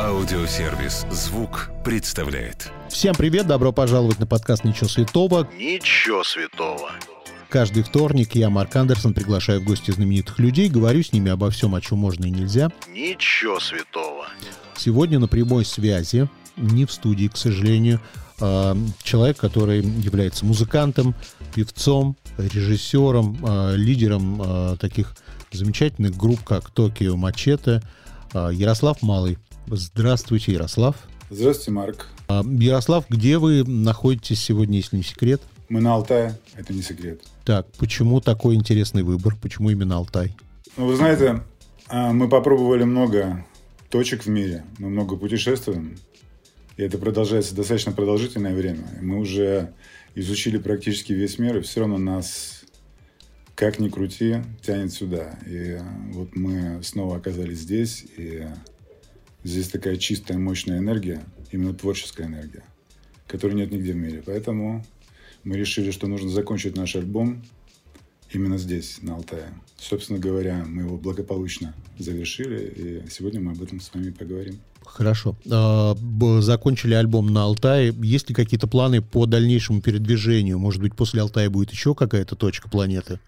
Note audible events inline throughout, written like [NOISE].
Аудиосервис «Звук» представляет. Всем привет, добро пожаловать на подкаст «Ничего святого». Ничего святого. Каждый вторник я, Марк Андерсон, приглашаю в гости знаменитых людей, говорю с ними обо всем, о чем можно и нельзя. Ничего святого. Сегодня на прямой связи, не в студии, к сожалению, а, человек, который является музыкантом, певцом, режиссером, а, лидером а, таких замечательных групп, как Токио Мачете, Ярослав Малый. Здравствуйте, Ярослав. Здравствуйте, Марк. Ярослав, где вы находитесь сегодня, если не секрет? Мы на Алтае, это не секрет. Так, почему такой интересный выбор? Почему именно Алтай? Ну, вы знаете, мы попробовали много точек в мире, мы много путешествуем, и это продолжается достаточно продолжительное время. Мы уже изучили практически весь мир, и все равно нас, как ни крути, тянет сюда. И вот мы снова оказались здесь, и здесь такая чистая, мощная энергия, именно творческая энергия, которой нет нигде в мире. Поэтому мы решили, что нужно закончить наш альбом именно здесь, на Алтае. Собственно говоря, мы его благополучно завершили, и сегодня мы об этом с вами поговорим. Хорошо. А, закончили альбом на Алтае. Есть ли какие-то планы по дальнейшему передвижению? Может быть, после Алтая будет еще какая-то точка планеты?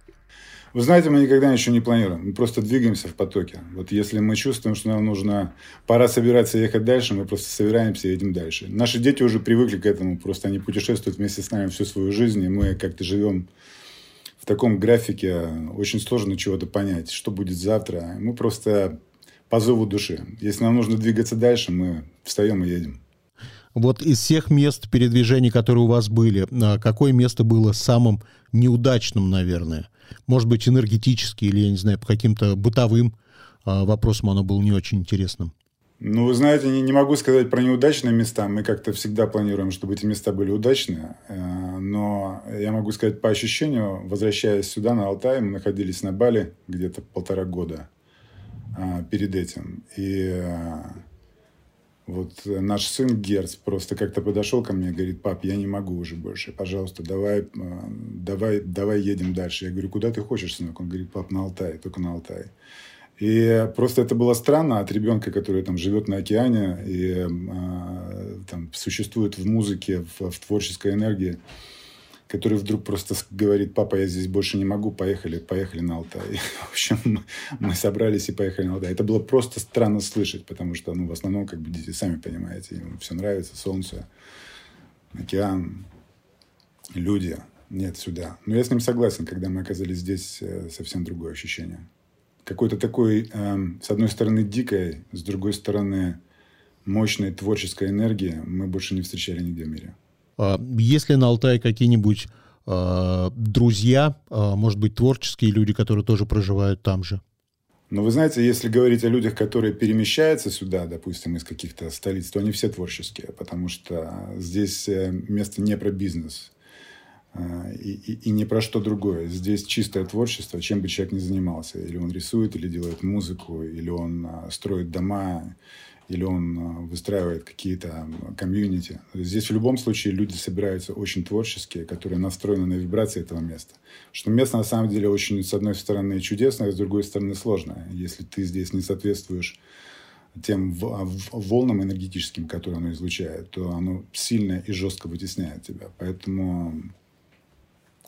Вы знаете, мы никогда ничего не планируем. Мы просто двигаемся в потоке. Вот если мы чувствуем, что нам нужно, пора собираться ехать дальше, мы просто собираемся и едем дальше. Наши дети уже привыкли к этому. Просто они путешествуют вместе с нами всю свою жизнь, и мы как-то живем в таком графике. Очень сложно чего-то понять, что будет завтра. Мы просто по зову души. Если нам нужно двигаться дальше, мы встаем и едем. Вот из всех мест передвижений, которые у вас были, а какое место было самым неудачным, наверное? Может быть, энергетически или, я не знаю, по каким-то бытовым а, вопросам оно было не очень интересным? Ну, вы знаете, не, не могу сказать про неудачные места. Мы как-то всегда планируем, чтобы эти места были удачные. Э, но я могу сказать по ощущению, возвращаясь сюда, на Алтай, мы находились на Бали где-то полтора года. А, перед этим. И а, вот наш сын Герц просто как-то подошел ко мне и говорит, пап, я не могу уже больше, пожалуйста, давай, а, давай, давай едем дальше. Я говорю, куда ты хочешь, сынок? Он говорит, пап, на Алтай, только на Алтай. И просто это было странно от ребенка, который там живет на океане и э, там существует в музыке, в, в творческой энергии который вдруг просто говорит, папа, я здесь больше не могу, поехали, поехали на Алтай. [LAUGHS] В общем, мы собрались и поехали на Алтай. Это было просто странно слышать, потому что, ну, в основном, как бы дети сами понимаете, им все нравится, солнце, океан, люди. Нет, сюда. Но я с ним согласен, когда мы оказались здесь, э, совсем другое ощущение. Какой-то такой, э, с одной стороны, дикой, с другой стороны, мощной творческой энергии мы больше не встречали нигде в мире. А, есть ли на Алтае какие-нибудь а, друзья, а, может быть, творческие люди, которые тоже проживают там же? Ну, вы знаете, если говорить о людях, которые перемещаются сюда, допустим, из каких-то столиц, то они все творческие, потому что здесь э, место не про бизнес и, и, и не про что другое. Здесь чистое творчество, чем бы человек ни занимался. Или он рисует, или делает музыку, или он строит дома, или он а, выстраивает какие-то комьюнити. Здесь в любом случае люди собираются очень творческие, которые настроены на вибрации этого места. Что место на самом деле очень, с одной стороны, чудесное, с другой стороны, сложное. Если ты здесь не соответствуешь тем а, волнам энергетическим, которые оно излучает, то оно сильно и жестко вытесняет тебя. Поэтому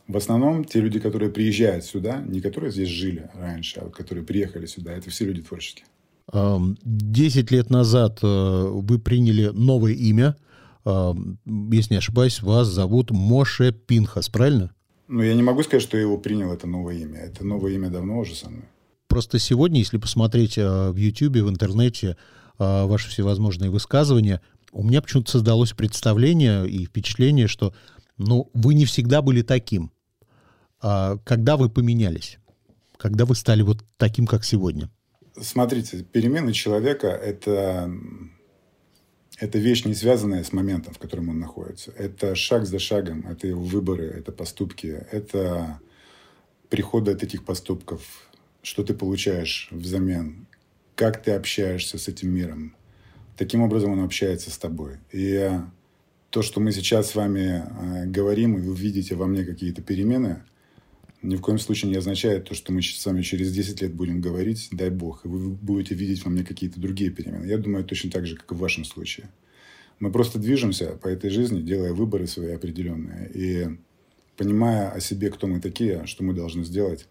в основном те люди, которые приезжают сюда, не которые здесь жили раньше, а которые приехали сюда, это все люди творческие. Десять лет назад э, вы приняли новое имя. Если не ошибаюсь, вас зовут Моше Пинхас, правильно? Ну, я не могу сказать, что я его принял, это новое имя. Это новое имя давно уже со мной. Просто сегодня, если посмотреть э, в YouTube, в интернете э, ваши всевозможные высказывания, у меня почему-то создалось представление и впечатление, что ну, вы не всегда были таким. А когда вы поменялись? Когда вы стали вот таким, как сегодня? Смотрите, перемены человека – это, это вещь, не связанная с моментом, в котором он находится. Это шаг за шагом, это его выборы, это поступки, это приходы от этих поступков, что ты получаешь взамен, как ты общаешься с этим миром. Таким образом он общается с тобой. И то, что мы сейчас с вами э, говорим, и вы видите во мне какие-то перемены, ни в коем случае не означает то, что мы с вами через 10 лет будем говорить, дай бог, и вы будете видеть во мне какие-то другие перемены. Я думаю, точно так же, как и в вашем случае. Мы просто движемся по этой жизни, делая выборы свои определенные. И понимая о себе, кто мы такие, что мы должны сделать,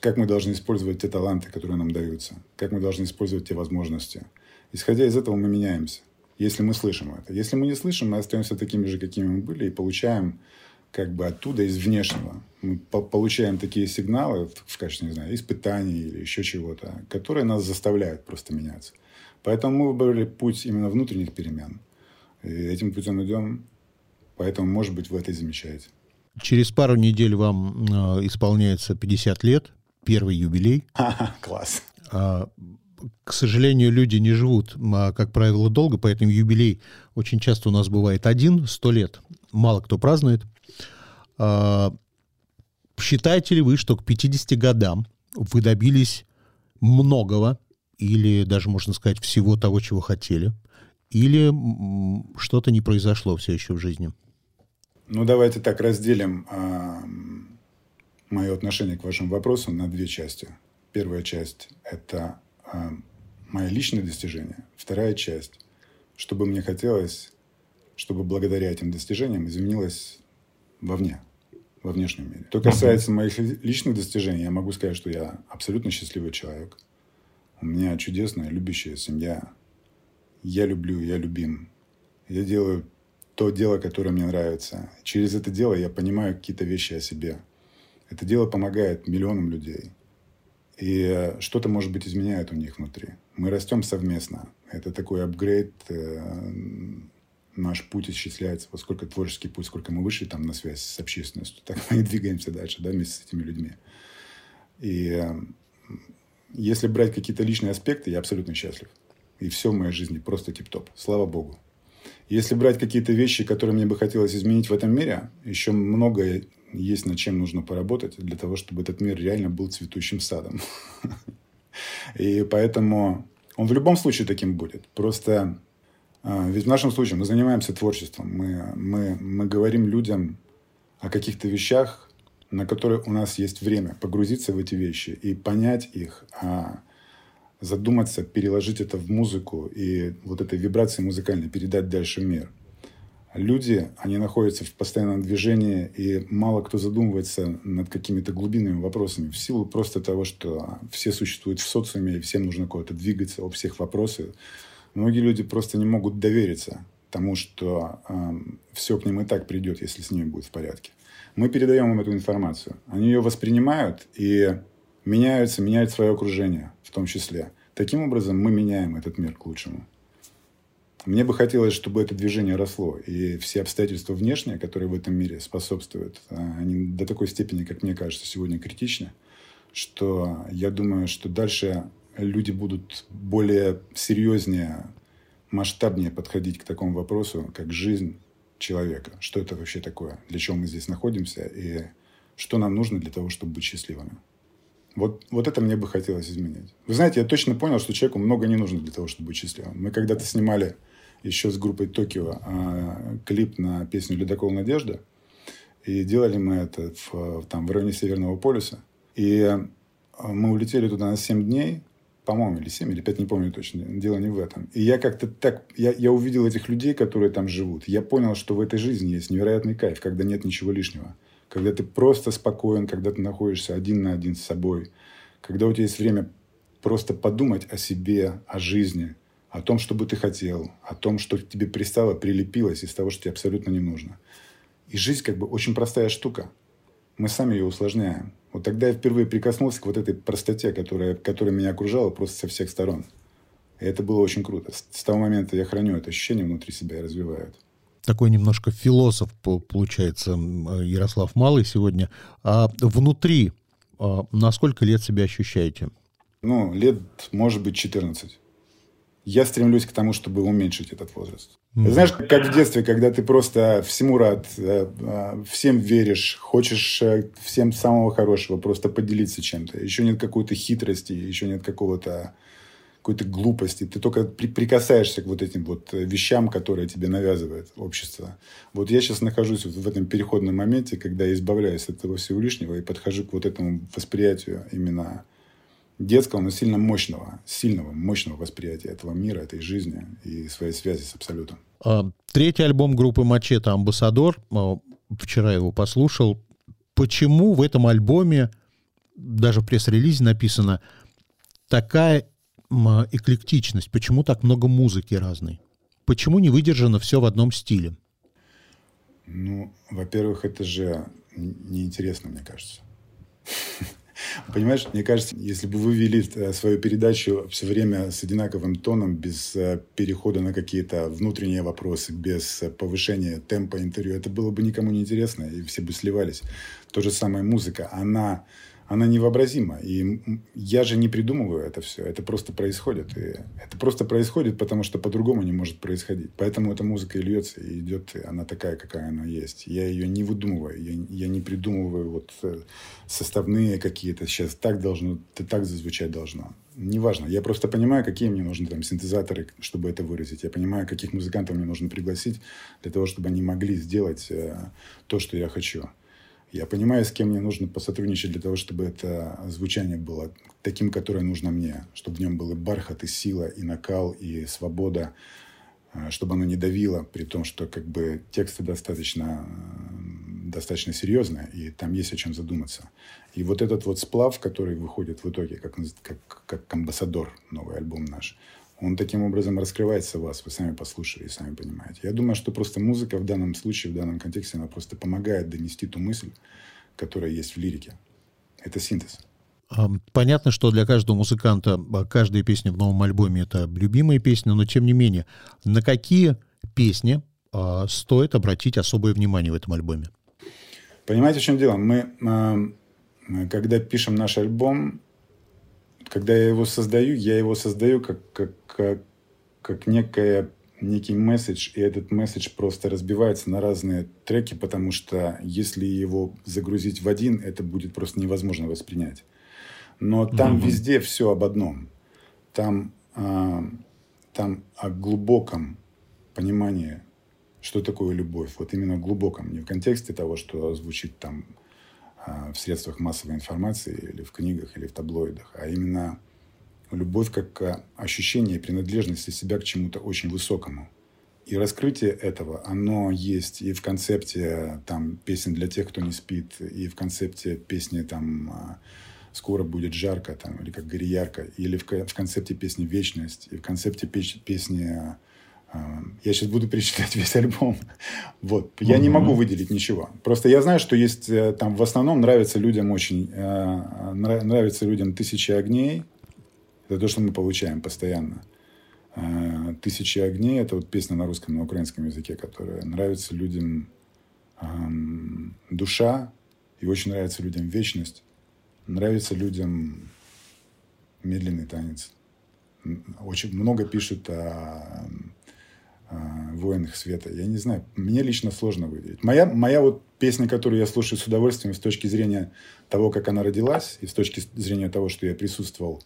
как мы должны использовать те таланты, которые нам даются, как мы должны использовать те возможности. Исходя из этого мы меняемся, если мы слышим это. Если мы не слышим, мы остаемся такими же, какими мы были, и получаем как бы оттуда, из внешнего. Мы получаем такие сигналы в качестве, не знаю, испытаний или еще чего-то, которые нас заставляют просто меняться. Поэтому мы выбрали путь именно внутренних перемен. И этим путем идем, поэтому, может быть, вы это замечаете. Через пару недель вам э, исполняется 50 лет, первый юбилей. Класс. А, к сожалению, люди не живут, а, как правило, долго, поэтому юбилей очень часто у нас бывает один, сто лет. Мало кто празднует. А, считаете ли вы, что к 50 годам вы добились многого, или даже, можно сказать, всего того, чего хотели, или что-то не произошло все еще в жизни? Ну, давайте так разделим э, мое отношение к вашему вопросу на две части. Первая часть – это э, мои личные достижения. Вторая часть – что бы мне хотелось, чтобы благодаря этим достижениям изменилось вовне, во внешнем мире. Что касается моих личных достижений, я могу сказать, что я абсолютно счастливый человек. У меня чудесная, любящая семья. Я люблю, я любим. Я делаю то дело, которое мне нравится. Через это дело я понимаю какие-то вещи о себе. Это дело помогает миллионам людей. И э, что-то, может быть, изменяет у них внутри. Мы растем совместно. Это такой апгрейд. Наш путь исчисляется, поскольку творческий путь, сколько мы вышли там на связь с общественностью, так мы и двигаемся дальше, да, вместе с этими людьми. И если брать какие-то личные аспекты, я абсолютно счастлив. И все в моей жизни просто тип-топ. Слава Богу. Если брать какие-то вещи, которые мне бы хотелось изменить в этом мире, еще много есть над чем нужно поработать для того, чтобы этот мир реально был цветущим садом. [LAUGHS] И поэтому он в любом случае таким будет. Просто ведь в нашем случае мы занимаемся творчеством. Мы, мы, мы говорим людям о каких-то вещах, на которые у нас есть время погрузиться в эти вещи и понять их, а задуматься, переложить это в музыку и вот этой вибрации музыкальной передать дальше в мир. Люди, они находятся в постоянном движении, и мало кто задумывается над какими-то глубинными вопросами в силу просто того, что все существуют в социуме, и всем нужно куда-то двигаться, у всех вопросы. Многие люди просто не могут довериться тому, что э, все к ним и так придет, если с ними будет в порядке. Мы передаем им эту информацию. Они ее воспринимают и меняются, меняют свое окружение в том числе. Таким образом, мы меняем этот мир к лучшему. Мне бы хотелось, чтобы это движение росло, и все обстоятельства внешние, которые в этом мире способствуют, а, они до такой степени, как мне кажется, сегодня критичны, что я думаю, что дальше люди будут более серьезнее, масштабнее подходить к такому вопросу, как жизнь человека. Что это вообще такое? Для чего мы здесь находимся? И что нам нужно для того, чтобы быть счастливыми? Вот, вот это мне бы хотелось изменить. Вы знаете, я точно понял, что человеку много не нужно для того, чтобы быть счастливым. Мы когда-то снимали еще с группой Токио э, клип на песню «Ледокол Надежда». И делали мы это в, там, в районе Северного полюса. И э, мы улетели туда на 7 дней, по-моему, или 7, или 5, не помню точно. Дело не в этом. И я как-то так... Я, я увидел этих людей, которые там живут. Я понял, что в этой жизни есть невероятный кайф, когда нет ничего лишнего когда ты просто спокоен, когда ты находишься один на один с собой, когда у тебя есть время просто подумать о себе, о жизни, о том, что бы ты хотел, о том, что тебе пристало, прилепилось из того, что тебе абсолютно не нужно. И жизнь как бы очень простая штука. Мы сами ее усложняем. Вот тогда я впервые прикоснулся к вот этой простоте, которая, которая меня окружала просто со всех сторон. И это было очень круто. С того момента я храню это ощущение внутри себя и развиваю это такой немножко философ получается Ярослав Малый сегодня. А внутри а на сколько лет себя ощущаете? Ну, лет, может быть, 14. Я стремлюсь к тому, чтобы уменьшить этот возраст. Mm. Знаешь, как в детстве, когда ты просто всему рад, э, э, всем веришь, хочешь э, всем самого хорошего, просто поделиться чем-то. Еще нет какой-то хитрости, еще нет какого-то какой-то глупости, ты только при, прикасаешься к вот этим вот вещам, которые тебе навязывает общество. Вот я сейчас нахожусь вот в этом переходном моменте, когда я избавляюсь от этого всего лишнего и подхожу к вот этому восприятию именно детского, но сильно мощного, сильного, мощного восприятия этого мира, этой жизни и своей связи с абсолютом. А, третий альбом группы Мачете «Амбассадор». А, вчера его послушал. Почему в этом альбоме, даже в пресс-релизе написано, такая эклектичность? Почему так много музыки разной? Почему не выдержано все в одном стиле? Ну, во-первых, это же неинтересно, мне кажется. [LAUGHS] Понимаешь, мне кажется, если бы вы вели э, свою передачу все время с одинаковым тоном, без э, перехода на какие-то внутренние вопросы, без э, повышения темпа интервью, это было бы никому не интересно, и все бы сливались. То же самое музыка. Она она невообразима. И я же не придумываю это все. Это просто происходит. И это просто происходит, потому что по-другому не может происходить. Поэтому эта музыка и льется, и идет, и она такая, какая она есть. Я ее не выдумываю. Я, я не придумываю вот э, составные какие-то. Сейчас так должно, так зазвучать должно. Неважно. Я просто понимаю, какие мне нужны там синтезаторы, чтобы это выразить. Я понимаю, каких музыкантов мне нужно пригласить для того, чтобы они могли сделать э, то, что я хочу. Я понимаю, с кем мне нужно посотрудничать для того, чтобы это звучание было таким, которое нужно мне. Чтобы в нем был и бархат, и сила, и накал, и свобода. А, чтобы оно не давило, при том, что как бы тексты достаточно, достаточно серьезные, и там есть о чем задуматься. И вот этот вот сплав, который выходит в итоге, как, как, как амбассадор, новый альбом наш – он таким образом раскрывается в вас, вы сами послушали и сами понимаете. Я думаю, что просто музыка в данном случае, в данном контексте, она просто помогает донести ту мысль, которая есть в лирике. Это синтез. Понятно, что для каждого музыканта а, каждая песня в новом альбоме это любимая песня, но тем не менее, на какие песни э, стоит обратить особое внимание в этом альбоме? Понимаете, в чем дело? Мы, когда пишем наш альбом, когда я его создаю, я его создаю как, как, как, как некая, некий месседж, и этот месседж просто разбивается на разные треки, потому что если его загрузить в один, это будет просто невозможно воспринять. Но там mm-hmm. везде все об одном. Там, а, там о глубоком понимании, что такое любовь. Вот именно глубоком, не в контексте того, что звучит там в средствах массовой информации или в книгах, или в таблоидах, а именно любовь как ощущение принадлежности себя к чему-то очень высокому. И раскрытие этого, оно есть и в концепте там, песен для тех, кто не спит, и в концепте песни там а, «Скоро будет жарко», там, или как «Гори ярко», или в, в концепте песни «Вечность», и в концепте песни я сейчас буду перечислять [LAUGHS] весь альбом. Вот. Я mm-hmm. не могу выделить ничего. Просто я знаю, что есть э, там в основном нравится людям очень э, нравится людям тысячи огней. Это то, что мы получаем постоянно. Э, тысячи огней это вот песня на русском, на украинском языке, которая нравится людям эм, душа и очень нравится людям вечность. Нравится людям медленный танец. Очень много пишут о воинах света. Я не знаю, мне лично сложно выделить. Моя, моя вот песня, которую я слушаю с удовольствием с точки зрения того, как она родилась, и с точки зрения того, что я присутствовал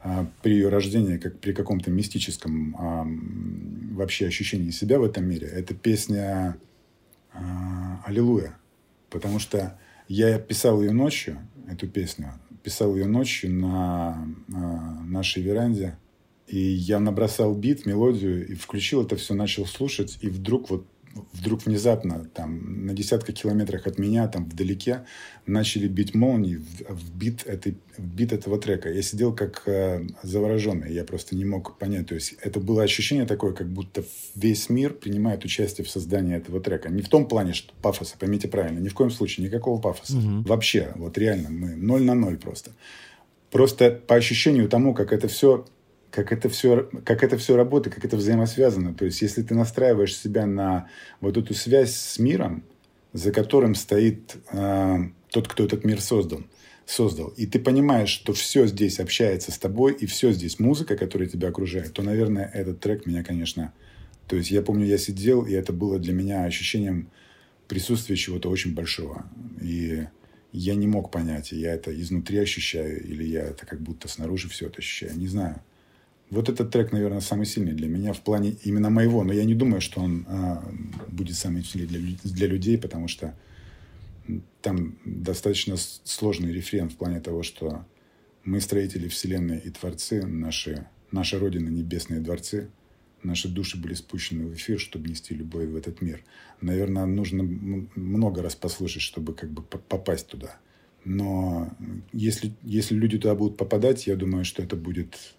а, при ее рождении, как при каком-то мистическом а, вообще ощущении себя в этом мире, это песня а, «Аллилуйя». Потому что я писал ее ночью, эту песню, писал ее ночью на, на нашей веранде, и я набросал бит, мелодию, и включил это все, начал слушать, и вдруг вот вдруг внезапно там на десятках километрах от меня там вдалеке начали бить молнии в, в бит этой в бит этого трека. Я сидел как э, завороженный я просто не мог понять. То есть это было ощущение такое как будто весь мир принимает участие в создании этого трека. Не в том плане что пафоса поймите правильно ни в коем случае никакого пафоса. Угу. вообще вот реально мы ноль на ноль просто. Просто по ощущению тому как это все как это все, как это все работает, как это взаимосвязано. То есть, если ты настраиваешь себя на вот эту связь с миром, за которым стоит э, тот, кто этот мир создал, создал, и ты понимаешь, что все здесь общается с тобой, и все здесь музыка, которая тебя окружает, то, наверное, этот трек меня, конечно... То есть, я помню, я сидел, и это было для меня ощущением присутствия чего-то очень большого. И я не мог понять, я это изнутри ощущаю, или я это как будто снаружи все это ощущаю. Не знаю. Вот этот трек, наверное, самый сильный для меня в плане именно моего. Но я не думаю, что он а, будет самый сильный для, для людей, потому что там достаточно сложный рефрен в плане того, что мы строители Вселенной и Творцы, наши, наша Родина – небесные дворцы, наши души были спущены в эфир, чтобы нести любовь в этот мир. Наверное, нужно много раз послушать, чтобы как бы попасть туда. Но если, если люди туда будут попадать, я думаю, что это будет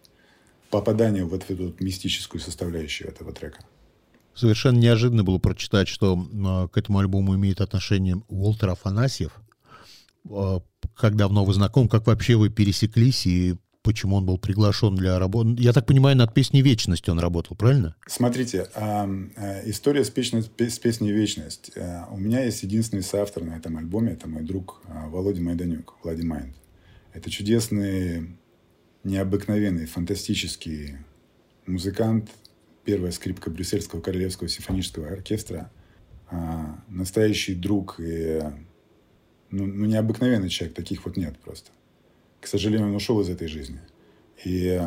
попадание в эту мистическую составляющую этого трека. Совершенно неожиданно было прочитать, что э, к этому альбому имеет отношение Уолтер Афанасьев. Э, как давно вы знакомы, как вообще вы пересеклись и почему он был приглашен для работы? Я так понимаю, над песней «Вечность» он работал, правильно? Смотрите, э, история с, песней, с песней «Вечность». У меня есть единственный соавтор на этом альбоме. Это мой друг Володя Майданюк, Влади Майнд. Это чудесный необыкновенный, фантастический музыкант, первая скрипка Брюссельского Королевского симфонического оркестра, а, настоящий друг и ну, ну, необыкновенный человек, таких вот нет просто. К сожалению, он ушел из этой жизни. И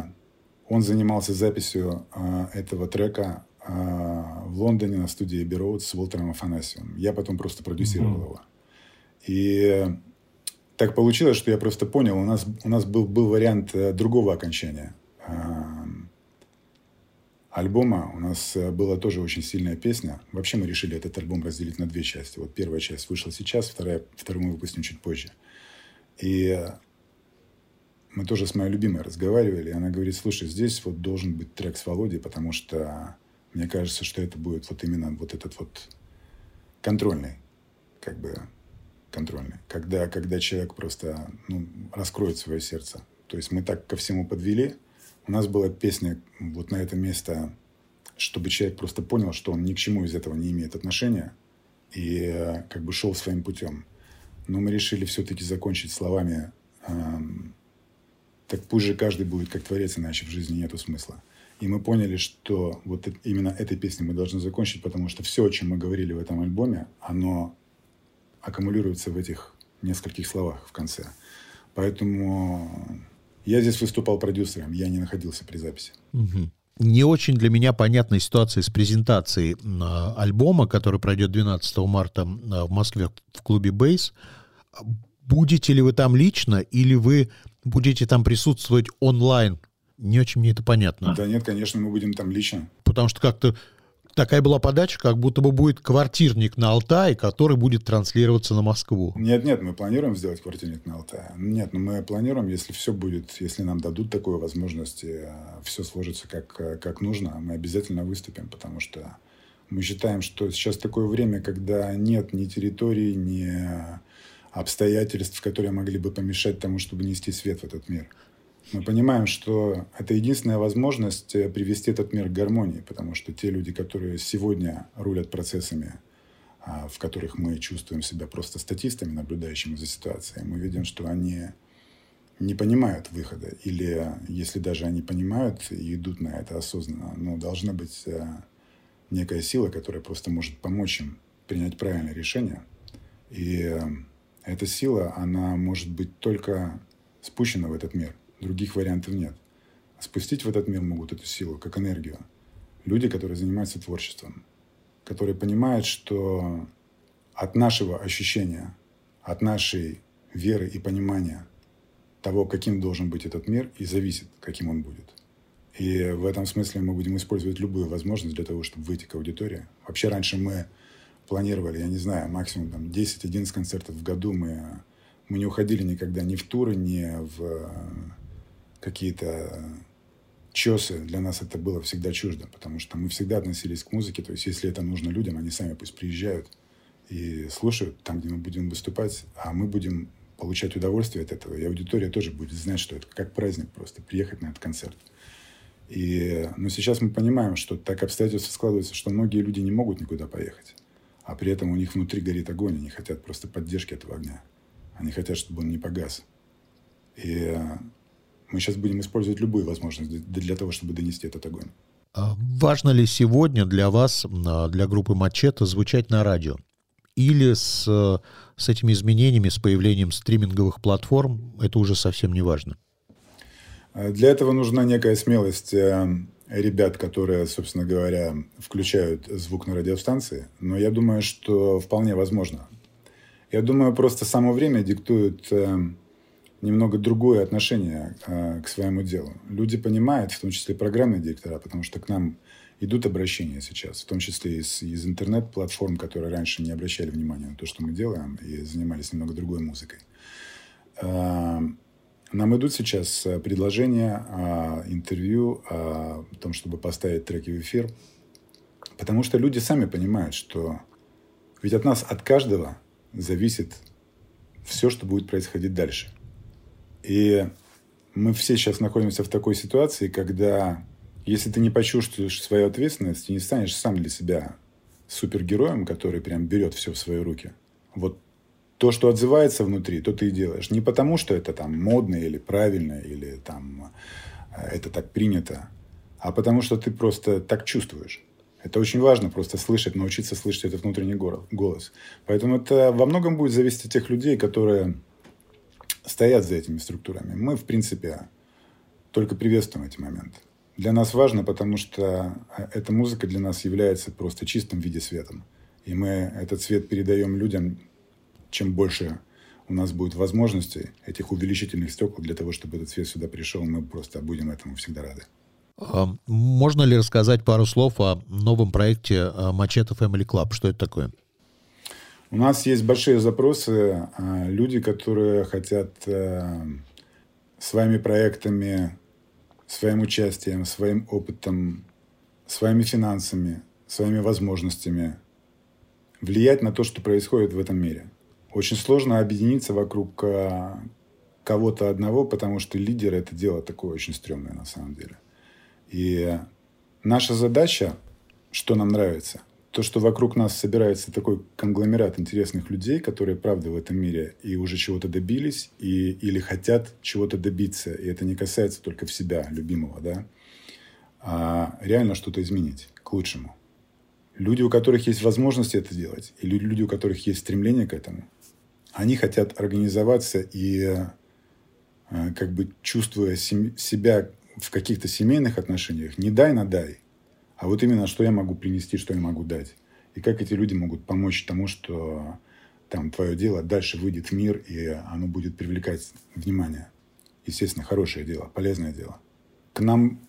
он занимался записью а, этого трека а, в Лондоне на студии Эбби с Уолтером Афанасьевым. Я потом просто продюсировал mm-hmm. его. И так получилось, что я просто понял, у нас, у нас был, был вариант э, другого окончания эм, альбома. У нас э, была тоже очень сильная песня. Вообще мы решили этот альбом разделить на две части. Вот первая часть вышла сейчас, вторая, вторую мы выпустим чуть позже. И мы тоже с моей любимой разговаривали, она говорит, слушай, здесь вот должен быть трек с Володей, потому что мне кажется, что это будет вот именно вот этот вот контрольный, как бы контрольный, когда, когда человек просто ну, раскроет свое сердце. То есть мы так ко всему подвели. У нас была песня вот на это место, чтобы человек просто понял, что он ни к чему из этого не имеет отношения и э, как бы шел своим путем. Но мы решили все-таки закончить словами эм, «Так пусть же каждый будет как творец, иначе в жизни нету смысла». И мы поняли, что вот именно этой песней мы должны закончить, потому что все, о чем мы говорили в этом альбоме, оно аккумулируется в этих нескольких словах в конце. Поэтому я здесь выступал продюсером, я не находился при записи. Угу. Не очень для меня понятная ситуация с презентацией э, альбома, который пройдет 12 марта э, в Москве в клубе Бейс. Будете ли вы там лично или вы будете там присутствовать онлайн? Не очень мне это понятно. Да нет, конечно, мы будем там лично. Потому что как-то такая была подача, как будто бы будет квартирник на Алтае, который будет транслироваться на Москву. Нет, нет, мы планируем сделать квартирник на Алтае. Нет, но ну мы планируем, если все будет, если нам дадут такую возможность, э, все сложится как, э, как нужно, мы обязательно выступим, потому что мы считаем, что сейчас такое время, когда нет ни территории, ни обстоятельств, которые могли бы помешать тому, чтобы нести свет в этот мир. Мы понимаем, что это единственная возможность э, привести этот мир к гармонии, потому что те люди, которые сегодня рулят процессами, а, в которых мы чувствуем себя просто статистами, наблюдающими за ситуацией, мы видим, что они не понимают выхода. Или если даже они понимают и идут на это осознанно, но должна быть э, некая сила, которая просто может помочь им принять правильное решение. И э, эта сила, она может быть только спущена в этот мир. Других вариантов нет. А спустить в этот мир могут эту силу, как энергию. Люди, которые занимаются творчеством, которые понимают, что от нашего ощущения, от нашей веры и понимания того, каким должен быть этот мир, и зависит, каким он будет. И в этом смысле мы будем использовать любую возможность для того, чтобы выйти к аудитории. Вообще раньше мы планировали, я не знаю, максимум там 10-11 концертов в году. Мы, мы не уходили никогда ни в туры, ни в какие-то чесы, для нас это было всегда чуждо, потому что мы всегда относились к музыке, то есть если это нужно людям, они сами пусть приезжают и слушают там, где мы будем выступать, а мы будем получать удовольствие от этого, и аудитория тоже будет знать, что это как праздник просто, приехать на этот концерт. И, но сейчас мы понимаем, что так обстоятельства складываются, что многие люди не могут никуда поехать, а при этом у них внутри горит огонь, они хотят просто поддержки этого огня. Они хотят, чтобы он не погас. И мы сейчас будем использовать любые возможности для того, чтобы донести этот огонь. А важно ли сегодня для вас, а, для группы Мачете, звучать на радио? Или с, с этими изменениями, с появлением стриминговых платформ, это уже совсем не важно? Для этого нужна некая смелость ребят, которые, собственно говоря, включают звук на радиостанции. Но я думаю, что вполне возможно. Я думаю, просто само время диктует немного другое отношение к своему делу. Люди понимают, в том числе программные директора, потому что к нам идут обращения сейчас, в том числе из, из интернет-платформ, которые раньше не обращали внимания на то, что мы делаем, и занимались немного другой музыкой. А, нам идут сейчас э, предложения интервью, о том, чтобы поставить треки в эфир, потому что люди сами понимают, что ведь от нас, от каждого зависит все, что будет происходить дальше. И мы все сейчас находимся в такой ситуации, когда если ты не почувствуешь свою ответственность и не станешь сам для себя супергероем, который прям берет все в свои руки, вот то, что отзывается внутри, то ты и делаешь. Не потому, что это там модно или правильно, или там э, это так принято, а потому что ты просто так чувствуешь. Это очень важно просто слышать, научиться слышать этот внутренний голос. Поэтому это во многом будет зависеть от тех людей, которые стоят за этими структурами. Мы, в принципе, только приветствуем эти моменты для нас важно, потому что э, эта музыка для нас является просто чистым виде светом. И мы этот свет передаем людям, чем больше у нас будет возможностей, этих увеличительных стекол для того, чтобы этот свет сюда пришел, мы просто будем этому всегда рады. А можно ли рассказать пару слов о новом проекте Machete Family Club? Что это такое? У нас есть большие запросы. А, люди, которые хотят э, своими проектами своим участием, своим опытом, своими финансами, своими возможностями влиять на то, что происходит в этом мире. Очень сложно объединиться вокруг а, кого-то одного, потому что лидер – это дело такое очень стрёмное на самом деле. И наша задача, что нам нравится, то, что вокруг нас собирается такой конгломерат интересных людей, которые, правда, в этом мире и уже чего-то добились, и, или хотят чего-то добиться, и это не касается только в себя, любимого, да, а реально что-то изменить к лучшему. Люди, у которых есть возможность это делать, и люди, у которых есть стремление к этому, они хотят организоваться и э, как бы чувствуя себя в каких-то семейных отношениях, не дай на дай – а вот именно что я могу принести, что я могу дать. И как эти люди могут помочь тому, что там твое дело дальше выйдет в мир, и оно будет привлекать внимание. Естественно, хорошее дело, полезное дело. К нам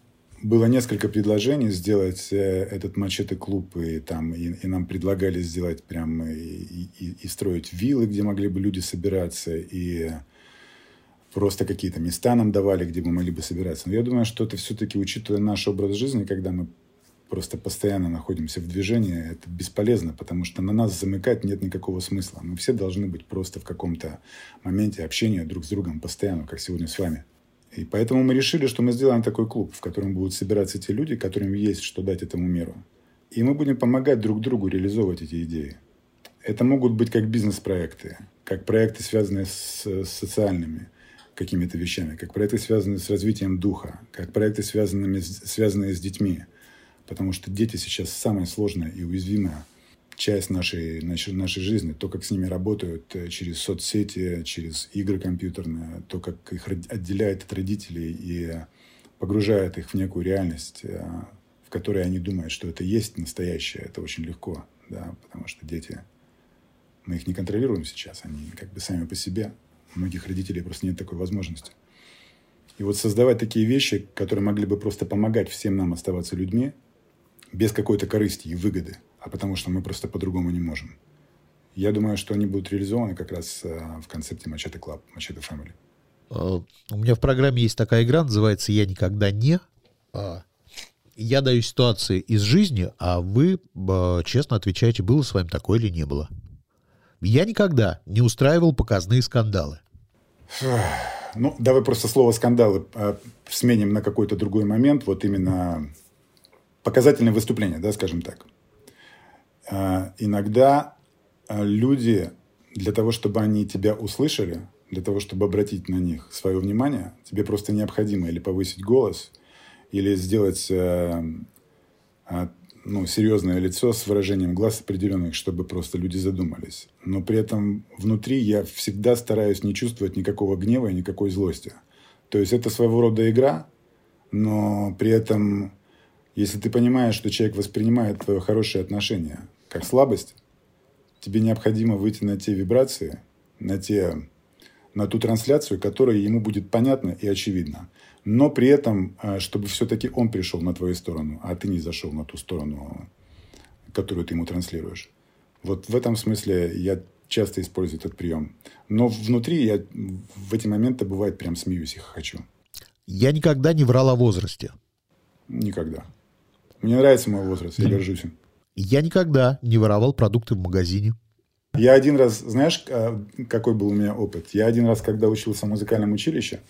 было несколько предложений сделать э, этот мачете-клуб, и, там, и, и нам предлагали сделать прям и, и, и строить виллы, где могли бы люди собираться, и просто какие-то места нам давали, где мы могли бы собираться. Но я думаю, что это все-таки, учитывая наш образ жизни, когда мы просто постоянно находимся в движении, это бесполезно, потому что на нас замыкать нет никакого смысла. Мы все должны быть просто в каком-то моменте общения друг с другом постоянно, как сегодня с вами. И поэтому мы решили, что мы сделаем такой клуб, в котором будут собираться те люди, которым есть что дать этому миру. И мы будем помогать друг другу реализовывать эти идеи. Это могут быть как бизнес-проекты, как проекты, связанные с, с социальными какими-то вещами, как проекты, связанные с развитием духа, как проекты, связанные, связанные с детьми – потому что дети сейчас самая сложная и уязвимая часть нашей, нашей, нашей жизни. То, как с ними работают э, через соцсети, через игры компьютерные, то, как их отделяет от родителей и погружает их в некую реальность, э, в которой они думают, что это есть настоящее. Это очень легко, да, потому что дети, мы их не контролируем сейчас, они как бы сами по себе. У многих родителей просто нет такой возможности. И вот создавать такие вещи, которые могли бы просто помогать всем нам оставаться людьми – без какой-то корысти и выгоды, а потому что мы просто по-другому не можем. Я думаю, что они будут реализованы как раз э, в концепте Machete Club, Machete Family. А, у меня в программе есть такая игра, называется «Я никогда не». А, я даю ситуации из жизни, а вы честно отвечаете, было с вами такое или не было. Я никогда не устраивал показные скандалы. Ну, давай просто слово «скандалы» э, сменим на какой-то другой момент. Вот именно показательное выступление, да, скажем так. А, иногда а, люди для того, чтобы они тебя услышали, для того, чтобы обратить на них свое внимание, тебе просто необходимо или повысить голос, или сделать э, э, ну, серьезное лицо с выражением глаз определенных, чтобы просто люди задумались. Но при этом внутри я всегда стараюсь не чувствовать никакого гнева и никакой злости. То есть это своего рода игра, но при этом, если ты понимаешь, что человек воспринимает твое хорошее отношение как слабость, тебе необходимо выйти на те вибрации, на, те, на ту трансляцию, которая ему будет понятна и очевидна. Но при этом, э, чтобы все-таки он пришел на твою сторону, а ты не зашел на ту сторону, которую ты ему транслируешь. Вот в этом смысле я часто использую этот прием. Но внутри я в эти моменты, бывает, прям смеюсь и хочу. Я никогда не врал о возрасте. Никогда. Мне нравится мой возраст, я горжусь им. Я никогда не воровал продукты в магазине. Я один раз, знаешь, а, какой был у меня опыт? Я один раз, когда учился в музыкальном училище,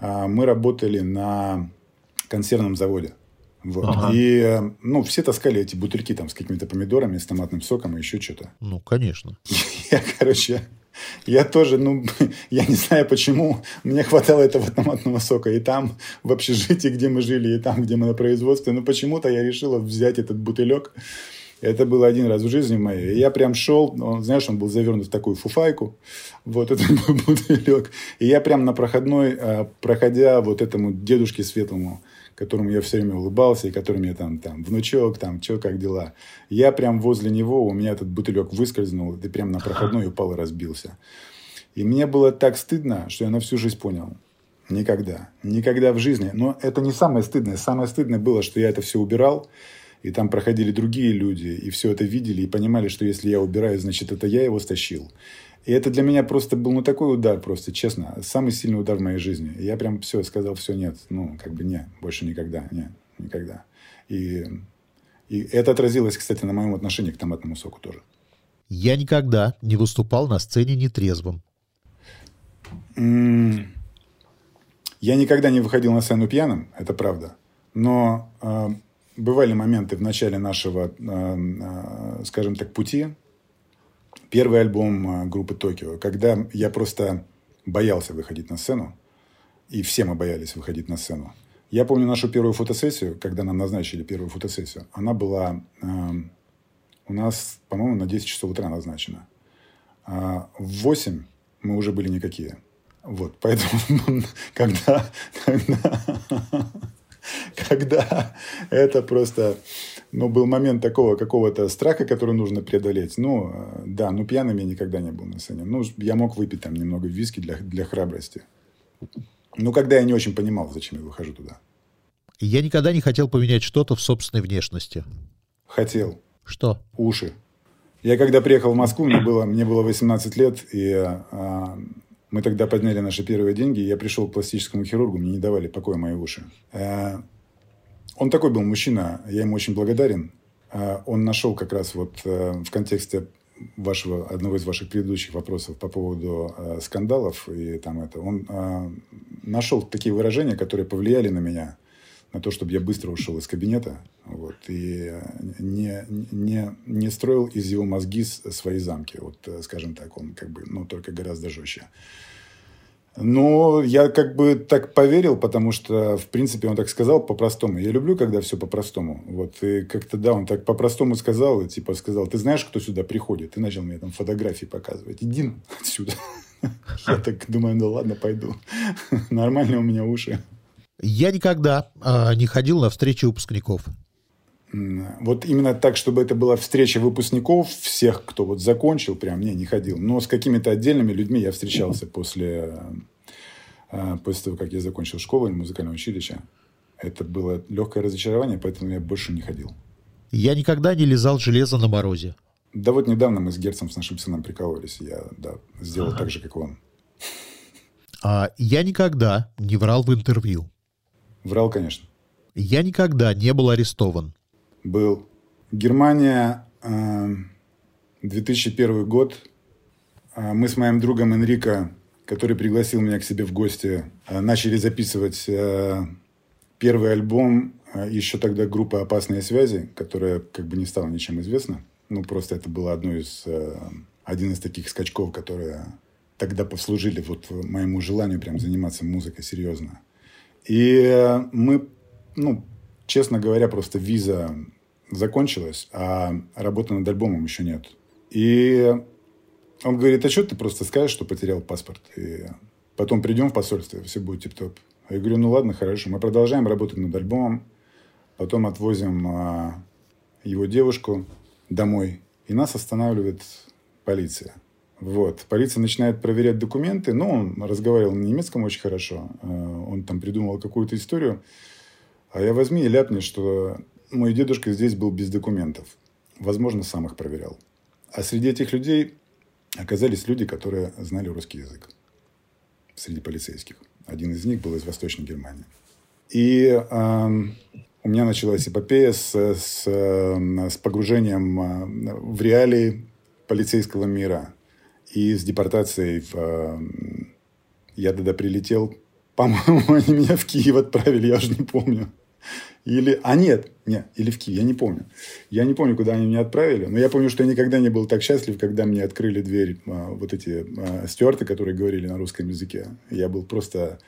а, мы работали на консервном заводе. Вот. Ага. И, ну, все таскали эти бутыльки там с какими-то помидорами, с томатным соком и еще что-то. Ну, конечно. [LAUGHS] Я, короче, я тоже, ну, [LAUGHS] я не знаю почему, мне хватало этого томатного сока и там, в общежитии, где мы жили, и там, где мы на производстве. Но почему-то я решила взять этот бутылек. Это было один раз в жизни моей. Я прям шел, он, знаешь, он был завернут в такую фуфайку, вот этот [LAUGHS] бутылек. И я прям на проходной, а, проходя вот этому дедушке светлому, которому я все время улыбался, и которым я там, там, внучок, там, что, как дела. Я прям возле него, у меня этот бутылек выскользнул, и прям на проходной упал и разбился. И мне было так стыдно, что я на всю жизнь понял. Никогда. Никогда в жизни. Но это не самое стыдное. Самое стыдное было, что я это все убирал, и там проходили другие люди, и все это видели, и понимали, что если я убираю, значит, это я его стащил. И это для меня просто был ну такой удар просто, честно, самый сильный удар в моей жизни. И я прям все сказал, все, нет, ну, как бы не, больше никогда, нет, никогда. И, и это отразилось, кстати, на моем отношении к томатному соку тоже. Я никогда не выступал на сцене нетрезвым. Я никогда не выходил на сцену пьяным, это правда. Но э, бывали моменты в начале нашего, э, э, скажем так, пути, первый альбом э, группы Токио, когда я просто боялся выходить на сцену, и все мы боялись выходить на сцену. Я помню нашу первую фотосессию, когда нам назначили первую фотосессию. Она была э, у нас, по-моему, на 10 часов утра назначена. А в 8 мы уже были никакие. Вот, поэтому, [LAUGHS] когда, [LAUGHS] когда, когда это просто ну, был момент такого какого-то страха, который нужно преодолеть. Ну, э, да, ну, пьяным я никогда не был на сцене. Ну, я мог выпить там немного виски для, для храбрости. Ну, когда я не очень понимал, зачем я выхожу туда. Я никогда не хотел поменять что-то в собственной внешности. Хотел. Что? Уши. Я когда приехал в Москву, мне было, мне было 18 лет, и а, мы тогда подняли наши первые деньги, я пришел к пластическому хирургу, мне не давали покоя мои уши. А, он такой был мужчина, я ему очень благодарен. А, он нашел как раз вот э, в контексте вашего, одного из ваших предыдущих вопросов по поводу э, скандалов и там это, он э, нашел такие выражения, которые повлияли на меня, на то, чтобы я быстро ушел из кабинета, вот, и не, не, не строил из его мозги свои замки, вот, скажем так, он как бы, ну, только гораздо жестче. Ну, я как бы так поверил, потому что, в принципе, он так сказал по-простому. Я люблю, когда все по-простому. Вот, и как-то, да, он так по-простому сказал, и типа сказал, ты знаешь, кто сюда приходит? Ты начал мне там фотографии показывать. Иди отсюда. [LAUGHS] Я так думаю, ну ладно, пойду. [LAUGHS] Нормально у меня уши. Я никогда а, не ходил на встречи выпускников. Вот именно так, чтобы это была встреча выпускников, всех, кто вот закончил, прям не, не ходил. Но с какими-то отдельными людьми я встречался [LAUGHS] после, э, после того, как я закончил школу или музыкальное училище. Это было легкое разочарование, поэтому я больше не ходил. Я никогда не лизал железо на морозе. Да вот недавно мы с Герцем, с нашим сыном прикалывались. Я да, сделал ага. так же, как он. А, я никогда не врал в интервью. Врал, конечно. Я никогда не был арестован был. Германия, 2001 э, год. Э, мы с моим другом Энрико, который пригласил меня к себе в гости, э, начали записывать первый альбом еще тогда группа «Опасные связи», которая как бы не стала ничем известна. Ну, просто это было одно из, один из таких скачков, которые тогда послужили вот моему желанию прям заниматься музыкой серьезно. И мы, ну, честно говоря, просто виза закончилась, а работы над альбомом еще нет. И он говорит, а что ты просто скажешь, что потерял паспорт? И потом придем в посольство, все будет тип-топ. Я говорю, ну ладно, хорошо. Мы продолжаем работать над альбомом. Потом отвозим а, его девушку домой. И нас останавливает полиция. Вот. Полиция начинает проверять документы. Ну, он разговаривал на немецком очень хорошо. А, он там придумал какую-то историю. А я возьми и ляпни, что мой дедушка здесь был без документов. Возможно, сам их проверял. А среди этих людей оказались люди, которые знали русский язык. Среди полицейских. Один из них был из Восточной Германии. И э, у меня началась эпопея с, с, с погружением э, в реалии полицейского мира и с депортацией. Э, я тогда прилетел, по-моему, [LAUGHS] они меня в Киев отправили, я уже не помню. Или, а нет, нет, или в Киев, я не помню. Я не помню, куда они меня отправили, но я помню, что я никогда не был так счастлив, когда мне открыли дверь а, вот эти а, стюарты, которые говорили на русском языке. Я был просто,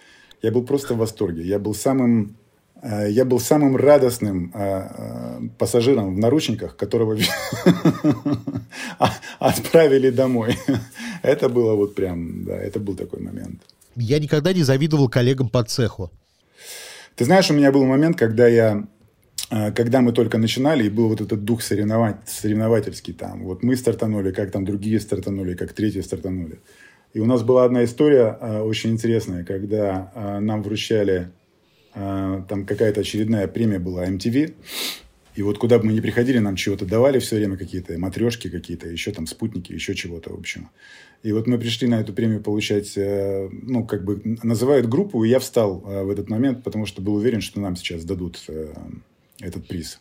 я был просто в восторге. Я был самым, а, я был самым радостным а, а, пассажиром в наручниках, которого [LAUGHS] а, отправили домой. [LAUGHS] Это было вот прям, да, это был такой момент. Я никогда не завидовал коллегам по цеху. Ты знаешь, у меня был момент, когда я э, когда мы только начинали, и был вот этот дух соревновать, соревновательский там. Вот мы стартанули, как там другие стартанули, как третьи стартанули. И у нас была одна история э, очень интересная, когда э, нам вручали, э, там какая-то очередная премия была MTV, и вот куда бы мы ни приходили, нам чего-то давали все время, какие-то матрешки какие-то, еще там спутники, еще чего-то, в общем. И вот мы пришли на эту премию получать, э, ну, как бы называют группу, и я встал э, в этот момент, потому что был уверен, что нам сейчас дадут э, этот приз.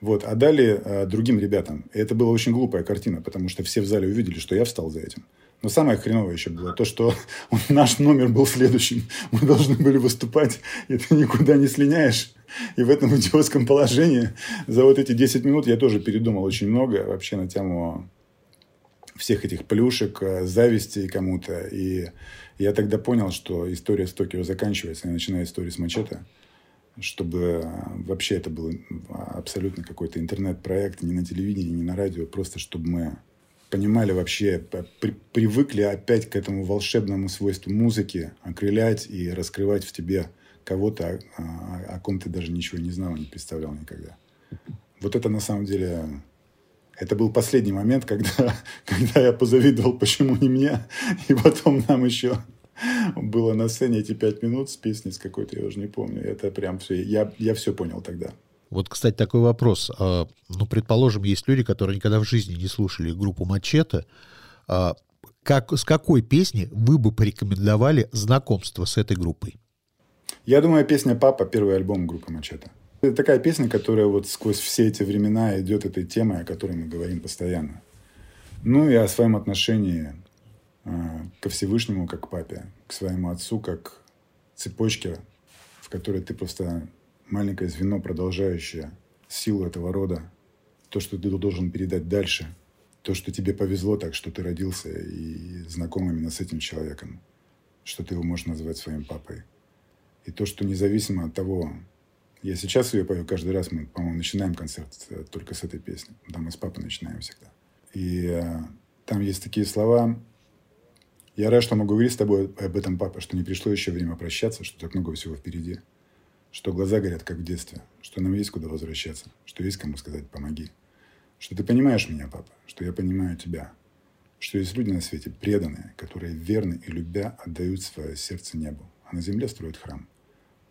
Вот, а дали другим ребятам. И это была очень глупая картина, потому что все в зале увидели, что я встал за этим. Но самое хреновое еще было то, что [LAUGHS] наш номер был следующим. Мы должны были выступать, и ты никуда не слиняешь. И в этом идиотском положении за вот эти 10 минут я тоже передумал очень много вообще на тему всех этих плюшек, э, зависти кому-то. И я тогда понял, что история с Токио заканчивается, я начинаю историю с Мачете, чтобы вообще это был абсолютно какой-то интернет-проект, не на телевидении, не на радио, просто чтобы мы понимали вообще, при, привыкли опять к этому волшебному свойству музыки, окрылять и раскрывать в тебе кого-то, о, о, о ком ты даже ничего не знал, не представлял никогда. Вот это на самом деле это был последний момент, когда, [LAUGHS] когда я позавидовал, почему не мне. [LAUGHS] И потом нам еще было на сцене эти пять минут с песней с какой-то, я уже не помню. Это прям все. Я, я все понял тогда. Вот, кстати, такой вопрос. А, ну, предположим, есть люди, которые никогда в жизни не слушали группу Мачете. А, как, с какой песни вы бы порекомендовали знакомство с этой группой? Я думаю, песня «Папа» — первый альбом группы Мачете. Это такая песня, которая вот сквозь все эти времена идет этой темой, о которой мы говорим постоянно. Ну и о своем отношении э, ко Всевышнему, как папе, к своему отцу, как цепочке, в которой ты просто маленькое звено, продолжающее силу этого рода, то, что ты должен передать дальше, то, что тебе повезло так, что ты родился и знаком именно с этим человеком, что ты его можешь назвать своим папой. И то, что независимо от того, я сейчас ее пою каждый раз. Мы, по-моему, начинаем концерт э, только с этой песни. Да, мы с папой начинаем всегда. И э, там есть такие слова. Я рад, что могу говорить с тобой об этом, папа, что не пришло еще время прощаться, что так много всего впереди. Что глаза горят, как в детстве. Что нам есть куда возвращаться. Что есть кому сказать «помоги». Что ты понимаешь меня, папа. Что я понимаю тебя. Что есть люди на свете преданные, которые верны и любя отдают свое сердце небу, а на земле строят храм.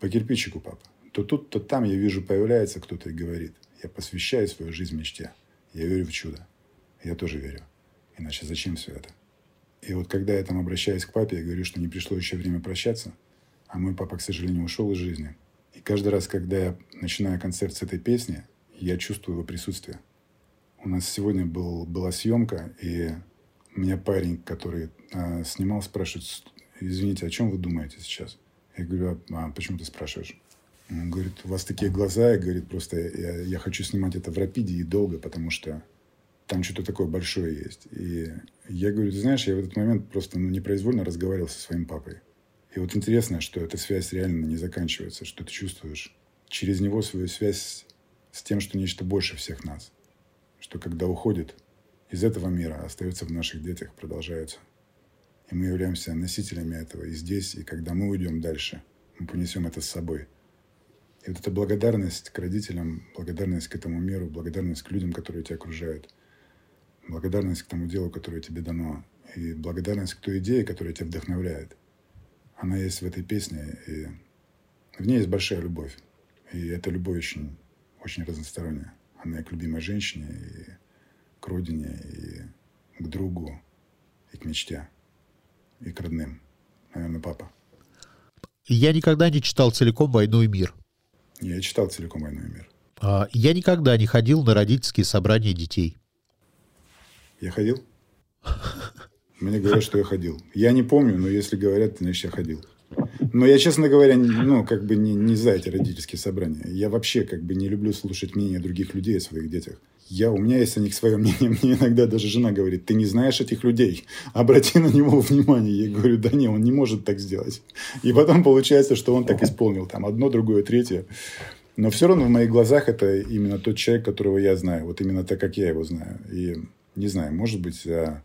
По кирпичику, папа то тут, то там я вижу, появляется кто-то и говорит, я посвящаю свою жизнь мечте, я верю в чудо. Я тоже верю. Иначе зачем все это? И вот когда я там обращаюсь к папе, я говорю, что не пришло еще время прощаться, а мой папа, к сожалению, ушел из жизни. И каждый раз, когда я начинаю концерт с этой песни, я чувствую его присутствие. У нас сегодня был, была съемка, и меня парень, который э, снимал, спрашивает, извините, о чем вы думаете сейчас? Я говорю, а почему ты спрашиваешь? Он говорит, у вас такие глаза, и говорит, просто я, я хочу снимать это в рапиде и долго, потому что там что-то такое большое есть. И я говорю, ты знаешь, я в этот момент просто ну, непроизвольно разговаривал со своим папой. И вот интересно, что эта связь реально не заканчивается, что ты чувствуешь через него свою связь с тем, что нечто больше всех нас. Что когда уходит из этого мира, остается в наших детях, продолжается. И мы являемся носителями этого и здесь, и когда мы уйдем дальше – мы понесем это с собой. И вот эта благодарность к родителям, благодарность к этому миру, благодарность к людям, которые тебя окружают, благодарность к тому делу, которое тебе дано, и благодарность к той идее, которая тебя вдохновляет. Она есть в этой песне, и в ней есть большая любовь. И эта любовь очень, очень разносторонняя. Она и к любимой женщине, и к родине, и к другу, и к мечте, и к родным. Наверное, папа. Я никогда не читал целиком «Войну и мир». Я читал целиком «Войну и мир». А, я никогда не ходил на родительские собрания детей. Я ходил? [LAUGHS] Мне говорят, что я ходил. Я не помню, но если говорят, значит, я ходил. Но я, честно говоря, ну, как бы не, не за эти родительские собрания. Я вообще как бы не люблю слушать мнение других людей о своих детях. Я, у меня есть о них свое мнение. Мне иногда даже жена говорит, ты не знаешь этих людей, обрати на него внимание. Я говорю, да не, он не может так сделать. И потом получается, что он так исполнил. Там одно, другое, третье. Но все равно в моих глазах это именно тот человек, которого я знаю. Вот именно так, как я его знаю. И не знаю, может быть, а,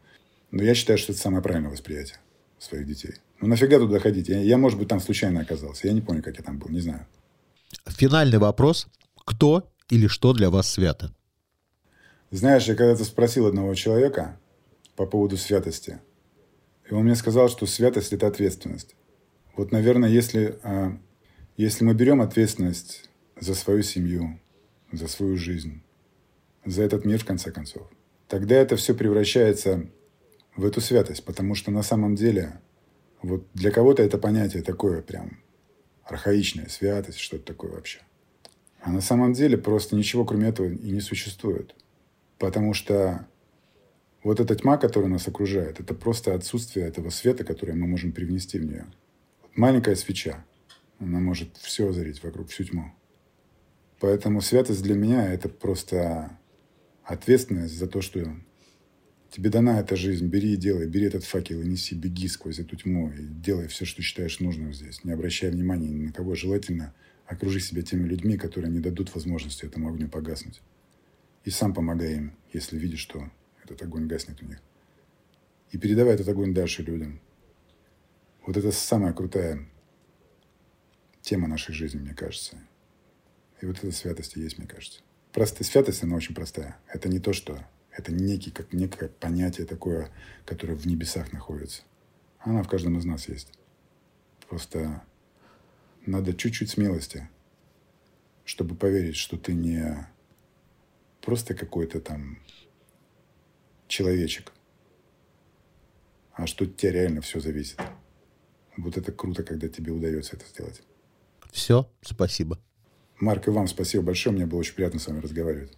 но я считаю, что это самое правильное восприятие своих детей. Ну нафига туда ходить? Я, я, может быть, там случайно оказался. Я не помню, как я там был, не знаю. Финальный вопрос. Кто или что для вас свято? Знаешь, я когда-то спросил одного человека по поводу святости, и он мне сказал, что святость – это ответственность. Вот, наверное, если, а, если мы берем ответственность за свою семью, за свою жизнь, за этот мир, в конце концов, тогда это все превращается в эту святость, потому что на самом деле вот для кого-то это понятие такое прям архаичное, святость, что-то такое вообще. А на самом деле просто ничего кроме этого и не существует. Потому что вот эта тьма, которая нас окружает, это просто отсутствие этого света, который мы можем привнести в нее. маленькая свеча, она может все озарить вокруг, всю тьму. Поэтому святость для меня – это просто ответственность за то, что тебе дана эта жизнь, бери и делай, бери этот факел и неси, беги сквозь эту тьму и делай все, что считаешь нужным здесь, не обращая внимания ни на кого. Желательно окружи себя теми людьми, которые не дадут возможности этому огню погаснуть. И сам помогай им, если видишь, что этот огонь гаснет у них. И передавай этот огонь дальше людям. Вот это самая крутая тема нашей жизни, мне кажется. И вот эта святость и есть, мне кажется. Простая святость, она очень простая. Это не то, что... Это некий, как некое понятие такое, которое в небесах находится. Она в каждом из нас есть. Просто надо чуть-чуть смелости, чтобы поверить, что ты не просто какой-то там человечек, а что от тебя реально все зависит. Вот это круто, когда тебе удается это сделать. Все, спасибо. Марк, и вам спасибо большое. Мне было очень приятно с вами разговаривать.